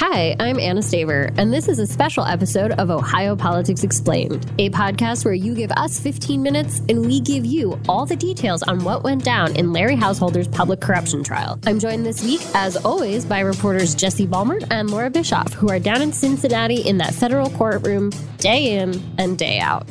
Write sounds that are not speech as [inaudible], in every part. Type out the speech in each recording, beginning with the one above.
Hi, I'm Anna Staver, and this is a special episode of Ohio Politics Explained, a podcast where you give us 15 minutes and we give you all the details on what went down in Larry Householder's public corruption trial. I'm joined this week, as always, by reporters Jesse Balmert and Laura Bischoff, who are down in Cincinnati in that federal courtroom day in and day out.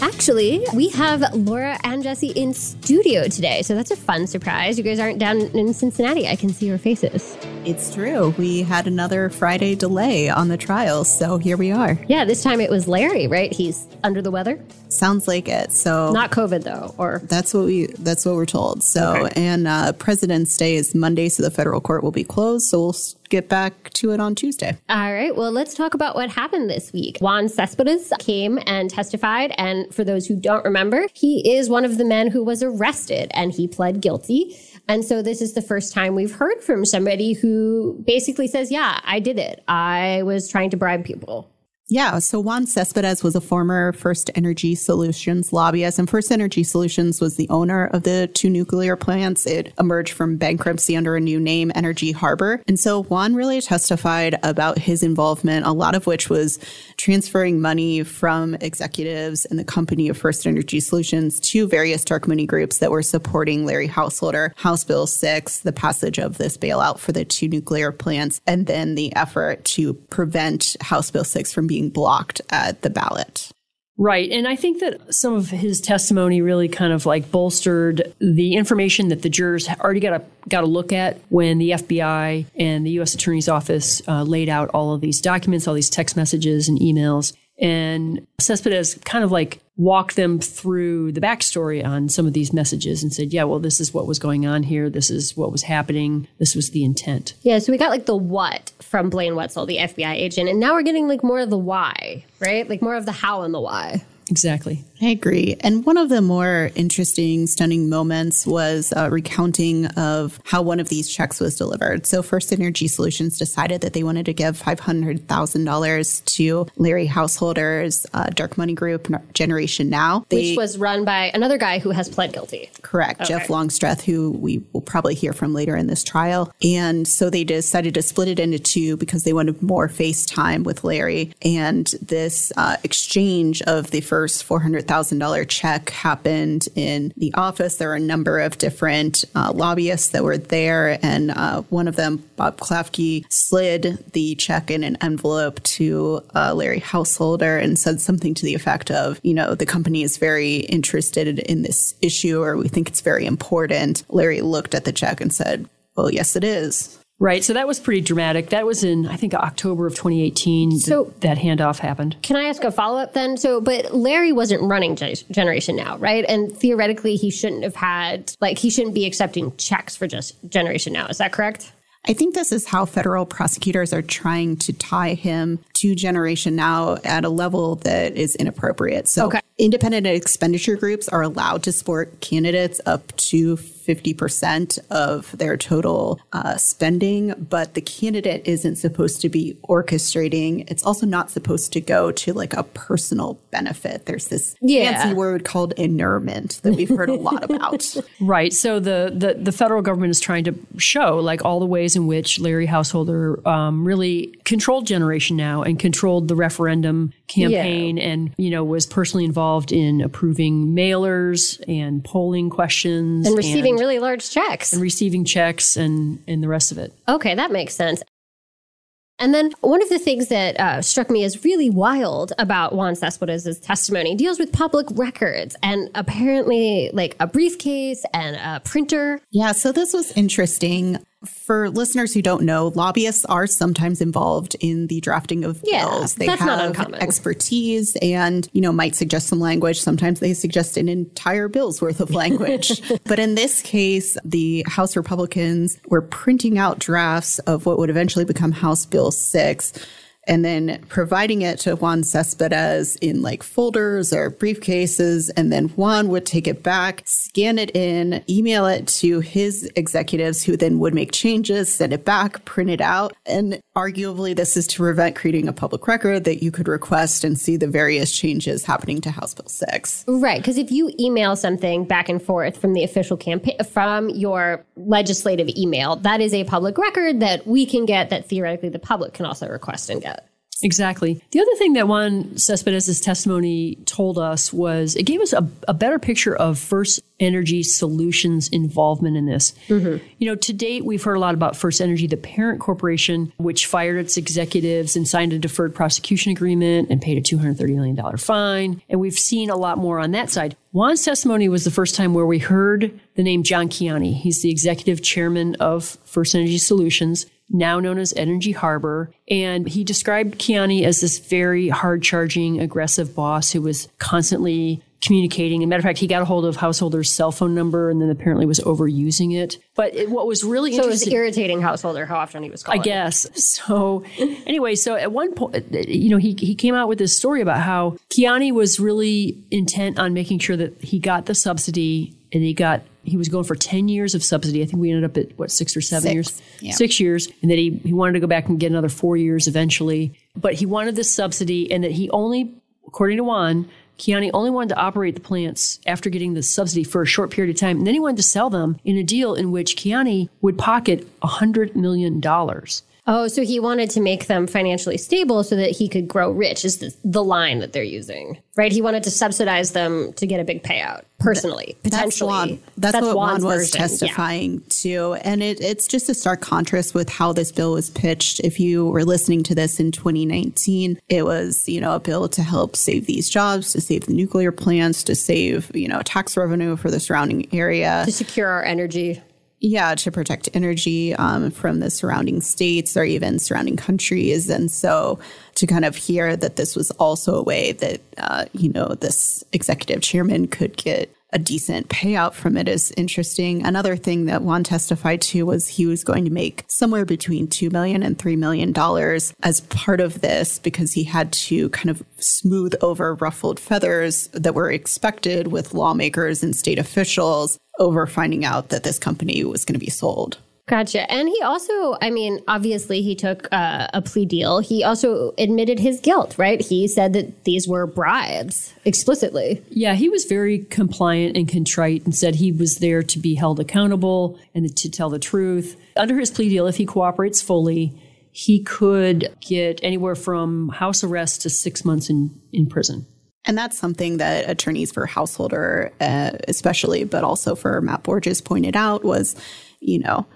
Actually, we have Laura and Jesse in studio today, so that's a fun surprise. You guys aren't down in Cincinnati. I can see your faces. It's true. We had another Friday delay on the trial, so here we are. Yeah, this time it was Larry, right? He's under the weather. Sounds like it. So not COVID though, or that's what we that's what we're told. So okay. and uh, President's Day is Monday, so the federal court will be closed. So we'll get back to it on Tuesday. All right. Well, let's talk about what happened this week. Juan Cespedes came and testified. And for those who don't remember, he is one of the men who was arrested and he pled guilty. And so this is the first time we've heard from somebody who basically says, Yeah, I did it. I was trying to bribe people. Yeah. So Juan Cespedes was a former First Energy Solutions lobbyist, and First Energy Solutions was the owner of the two nuclear plants. It emerged from bankruptcy under a new name, Energy Harbor. And so Juan really testified about his involvement, a lot of which was transferring money from executives in the company of First Energy Solutions to various dark money groups that were supporting Larry Householder, House Bill 6, the passage of this bailout for the two nuclear plants, and then the effort to prevent House Bill 6 from being being blocked at the ballot. Right. And I think that some of his testimony really kind of like bolstered the information that the jurors already got a, got a look at when the FBI and the U.S. Attorney's Office uh, laid out all of these documents, all these text messages and emails. And Cespedes kind of like walked them through the backstory on some of these messages and said, yeah, well, this is what was going on here. This is what was happening. This was the intent. Yeah. So we got like the what from Blaine Wetzel, the FBI agent. And now we're getting like more of the why, right? Like more of the how and the why. Exactly. I agree. And one of the more interesting, stunning moments was a recounting of how one of these checks was delivered. So, First Energy Solutions decided that they wanted to give $500,000 to Larry Householder's uh, dark money group, Generation Now. They, Which was run by another guy who has pled guilty. Correct. Okay. Jeff Longstreth, who we will probably hear from later in this trial. And so they decided to split it into two because they wanted more face time with Larry. And this uh, exchange of the first 400 $100,000 check happened in the office. There were a number of different uh, lobbyists that were there, and uh, one of them, Bob Klafke, slid the check in an envelope to uh, Larry Householder and said something to the effect of, you know, the company is very interested in this issue, or we think it's very important. Larry looked at the check and said, well, yes, it is. Right. So that was pretty dramatic. That was in, I think, October of 2018 so, that, that handoff happened. Can I ask a follow up then? So, but Larry wasn't running Generation Now, right? And theoretically, he shouldn't have had, like, he shouldn't be accepting checks for just Generation Now. Is that correct? I think this is how federal prosecutors are trying to tie him to Generation Now at a level that is inappropriate. So, okay. Independent expenditure groups are allowed to support candidates up to 50% of their total uh, spending, but the candidate isn't supposed to be orchestrating. It's also not supposed to go to like a personal benefit. There's this yeah. fancy word called inurement that we've heard a lot [laughs] about. Right. So the, the, the, federal government is trying to show like all the ways in which Larry Householder um, really controlled Generation Now and controlled the referendum campaign yeah. and, you know, was personally involved in approving mailers and polling questions. And receiving and, really large checks. And receiving checks and, and the rest of it. Okay, that makes sense. And then one of the things that uh, struck me as really wild about Juan Cespedes' testimony deals with public records and apparently like a briefcase and a printer. Yeah, so this was interesting. For listeners who don't know, lobbyists are sometimes involved in the drafting of yeah, bills. They have expertise and, you know, might suggest some language. Sometimes they suggest an entire bill's worth of language. [laughs] but in this case, the House Republicans were printing out drafts of what would eventually become House Bill 6 and then providing it to Juan Cespedes in like folders or briefcases. And then Juan would take it back, scan it in, email it to his executives who then would make changes, send it back, print it out. And arguably, this is to prevent creating a public record that you could request and see the various changes happening to House Bill 6. Right. Because if you email something back and forth from the official campaign, from your legislative email, that is a public record that we can get that theoretically the public can also request and get. Exactly. The other thing that Juan Cespedes' testimony told us was it gave us a, a better picture of First Energy Solutions' involvement in this. Mm-hmm. You know, to date, we've heard a lot about First Energy, the parent corporation, which fired its executives and signed a deferred prosecution agreement and paid a $230 million fine. And we've seen a lot more on that side. Juan's testimony was the first time where we heard the name John Kiani. He's the executive chairman of First Energy Solutions now known as Energy Harbor. And he described Kiani as this very hard charging, aggressive boss who was constantly communicating. As a matter of fact, he got a hold of Householder's cell phone number and then apparently was overusing it. But it, what was really so interesting. it was irritating Householder how often he was calling. I guess. So anyway, so at one point, you know, he, he came out with this story about how Kiani was really intent on making sure that he got the subsidy and he got he was going for 10 years of subsidy. I think we ended up at what, six or seven six. years? Yeah. Six years. And that he, he wanted to go back and get another four years eventually. But he wanted this subsidy and that he only, according to Juan, Kiani only wanted to operate the plants after getting the subsidy for a short period of time. And then he wanted to sell them in a deal in which Kiani would pocket $100 million. Oh, so he wanted to make them financially stable so that he could grow rich, is the, the line that they're using, right? He wanted to subsidize them to get a big payout personally, potentially. That's, Juan, that's, what Juan's Juan was version. Yeah. testifying to. And it, it's just a stark contrast with how this bill was pitched. If you were listening to this in 2019, it was, you know, a bill to help save these jobs, to save the nuclear plants, to save, you know, tax revenue for the surrounding area. To secure our energy. Yeah, to protect energy um, from the surrounding states or even surrounding countries. And so to kind of hear that this was also a way that, uh, you know, this executive chairman could get a decent payout from it is interesting. Another thing that Juan testified to was he was going to make somewhere between $2 million and $3 million as part of this because he had to kind of smooth over ruffled feathers that were expected with lawmakers and state officials over finding out that this company was going to be sold. Gotcha. And he also, I mean, obviously he took uh, a plea deal. He also admitted his guilt, right? He said that these were bribes explicitly. Yeah, he was very compliant and contrite and said he was there to be held accountable and to tell the truth. Under his plea deal, if he cooperates fully, he could get anywhere from house arrest to six months in, in prison. And that's something that attorneys for householder, uh, especially, but also for Matt Borges pointed out was, you know,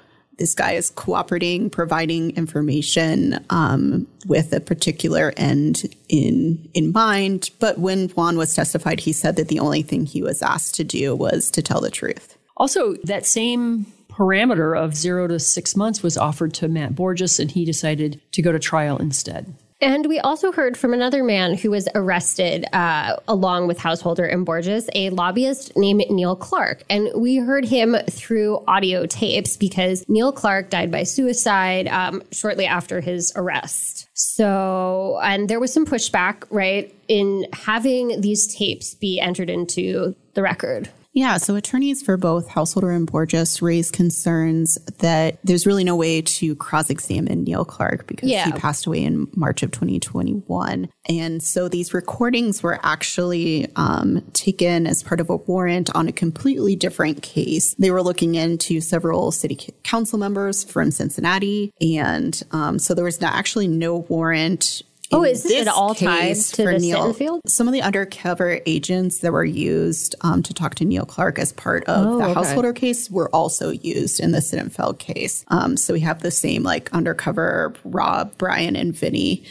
this guy is cooperating, providing information um, with a particular end in in mind. But when Juan was testified, he said that the only thing he was asked to do was to tell the truth. Also, that same parameter of zero to six months was offered to Matt Borges, and he decided to go to trial instead. And we also heard from another man who was arrested uh, along with Householder and Borges, a lobbyist named Neil Clark. And we heard him through audio tapes because Neil Clark died by suicide um, shortly after his arrest. So, and there was some pushback, right, in having these tapes be entered into the record. Yeah, so attorneys for both Householder and Borges raised concerns that there's really no way to cross examine Neil Clark because Yeah. he passed away in March of 2021. And so these recordings were actually um, taken as part of a warrant on a completely different case. They were looking into several city council members from Cincinnati. And um, so there was not, actually no warrant. Oh, is it all tied case to for Neil. Sittenfeld? Some of the undercover agents that were used um, to talk to Neil Clark as part of Oh, the okay. householder case were also used in the Sittenfeld case. Um, so we have the same like undercover Rob, Brian, and Vinny.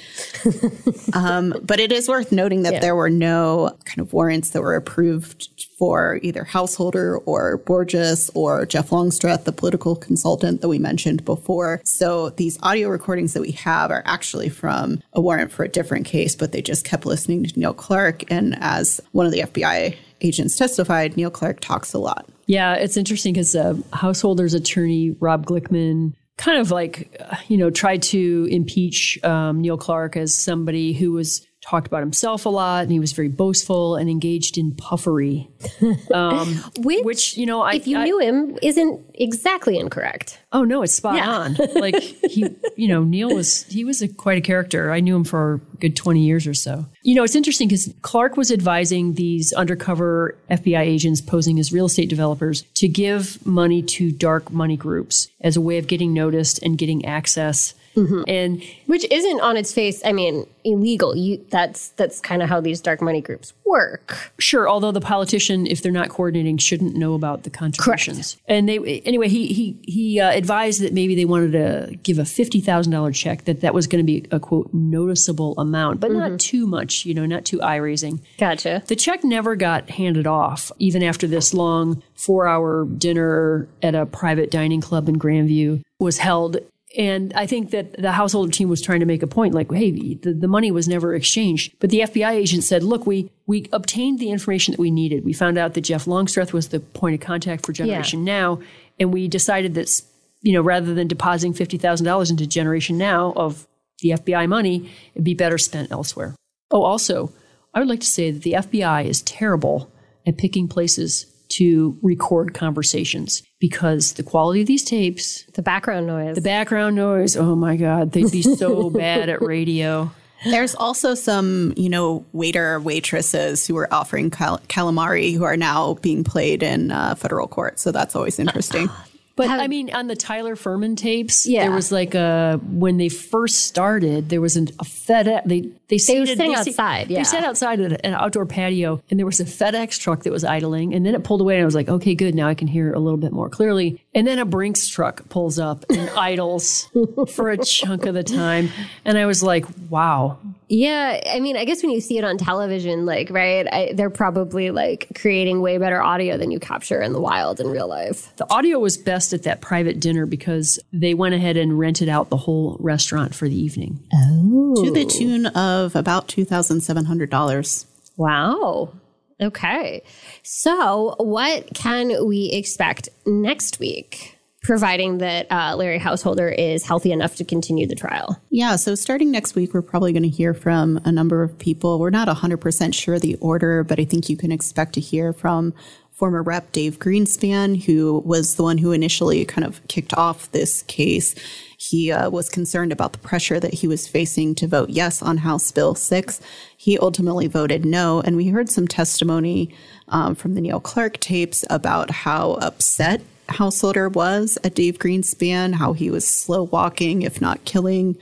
[laughs] um, but it is worth noting that Yeah. there were no kind of warrants that were approved for either householder or Borges or Jeff Longstreth, the political consultant that we mentioned before. So these audio recordings that we have are actually from a warrant for a different case, but they just kept listening to Neil Clark. And as one of the FBI agents testified, Neil Clark talks a lot. Yeah, it's interesting because uh, householders attorney Rob Glickman kind of like, uh, you know, tried to impeach um, Neil Clark as somebody who was talked about himself a lot and he was very boastful and engaged in puffery. [laughs] Um, which, which, you know, I, if you I- knew him, isn't exactly incorrect. Oh no, it's spot Yeah. on. [laughs] Like he, you know, Neil was he was a, quite a character. I knew him for a good twenty years or so. You know, it's interesting because Clark was advising these undercover FBI agents posing as real estate developers to give money to dark money groups as a way of getting noticed and getting access. And Which isn't on its face, I mean, illegal. You that's that's kind of how these dark money groups work. Sure, although the politician, if they're not coordinating, shouldn't know about the contributions. And they anyway, he he he uh, advised that maybe they wanted to give a fifty thousand dollar check. That that was going to be a quote noticeable amount, but not too much. You know, not too eye raising. Gotcha. The check never got handed off, even after this long four hour dinner at a private dining club in Grandview was held. And I think that the householder team was trying to make a point like, hey, the, the money was never exchanged. But the FBI agent said, look, we, we obtained the information that we needed. We found out that Jeff Longstreth was the point of contact for Generation Now. And we decided that, you know, rather than depositing $50,000 into Generation Now of the FBI money, it'd be better spent elsewhere. Oh, also, I would like to say that the FBI is terrible at picking places to record conversations because the quality of these tapes, The background noise. the background noise, oh my God, they'd be so [laughs] bad at radio. There's also some, you know, waiter waitresses who are offering cal- calamari who are now being played in uh, federal court. So that's always interesting. But I mean, on the Tyler Fehrman tapes, Yeah. there was like a when they first started, there was an, a FedEx. They they, were seated- sitting se- outside, yeah. They sat outside at an outdoor patio, and there was a FedEx truck that was idling, and then it pulled away, and I was like, okay, good, now I can hear a little bit more clearly. And then a Brinks truck pulls up and [laughs] idles for a chunk of the time, and I was like, wow, yeah, I mean, I guess when you see it on television, like, right, I, they're probably like creating way better audio than you capture in the wild in real life. the audio was best at that private dinner because they went ahead and rented out the whole restaurant for the evening. Oh. to the tune of about $2,700. Wow. Okay. So, what can we expect next week, providing that uh, Larry Householder is healthy enough to continue the trial? Yeah, so starting next week, we're probably going to hear from a number of people. We're not 100% sure the order, but I think you can expect to hear from former Rep Dave Greenspan, who was the one who initially kind of kicked off this case. He uh, was concerned about the pressure that he was facing to vote yes on House Bill 6. He ultimately voted no. And we heard some testimony um, from the Neil Clark tapes about how upset Householder was at Dave Greenspan, how he was slow walking, if not killing,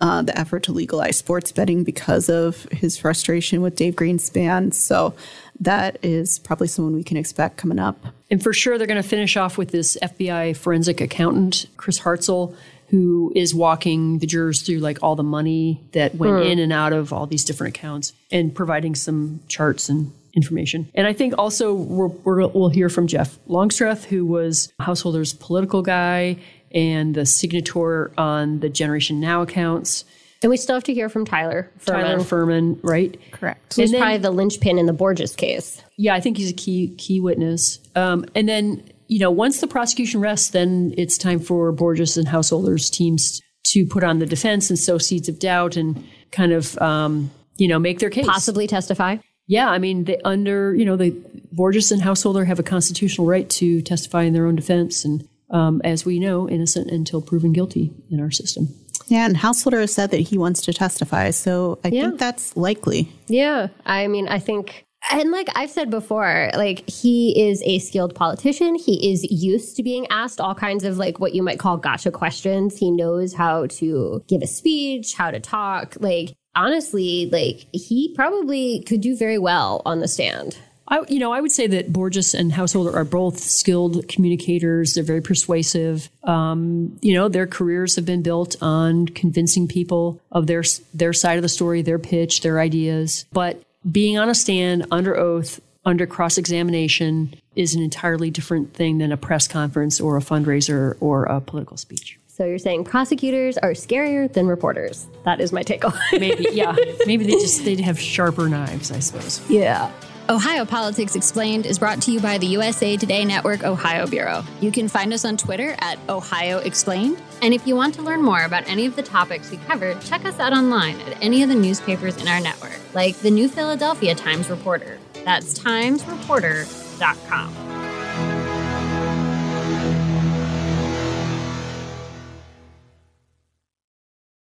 uh, the effort to legalize sports betting because of his frustration with Dave Greenspan. So that is probably someone we can expect coming up. And for sure, they're going to finish off with this FBI forensic accountant, Chris Hartzell, who is walking the jurors through like all the money that went in and out of all these different accounts and providing some charts and information. And I think also we're, we're, we'll hear from Jeff Longstreth, who was Householder's political guy and the signator on the Generation Now accounts. And we still have to hear from Tyler Fehrman. Tyler Fehrman, right? Correct. Then- probably the linchpin in the Borges case. Yeah, I think he's a key key witness. Um, and then, you know, once the prosecution rests, then it's time for Borges and Householders teams to put on the defense and sow seeds of doubt and kind of, um, you know, make their case. Possibly testify. Yeah, I mean, they, under you know, the Borges and Householder have a constitutional right to testify in their own defense, and um, as we know, innocent until proven guilty in our system. Yeah, and Householder has said that he wants to testify. So I Yeah. think that's likely. Yeah. I mean, I think, and like I've said before, like he is a skilled politician. He is used to being asked all kinds of like what you might call gotcha questions. He knows how to give a speech, how to talk. Like, honestly, like he probably could do very well on the stand. I, you know, I would say that Borges and Householder are both skilled communicators. They're very persuasive. Um, you know, their careers have been built on convincing people of their their side of the story, their pitch, their ideas. But being on a stand under oath, under cross examination, is an entirely different thing than a press conference or a fundraiser or a political speech. So you're saying prosecutors are scarier than reporters. That is my take takeaway. Maybe, [laughs] yeah, maybe they just they'd have sharper knives, I suppose. yeah. Ohio Politics Explained is brought to you by the USA Today Network Ohio Bureau. You can find us on Twitter at Ohio Explained. And if you want to learn more about any of the topics we covered, check us out online at any of the newspapers in our network, like the New Philadelphia Times Reporter. That's timesreporter.com.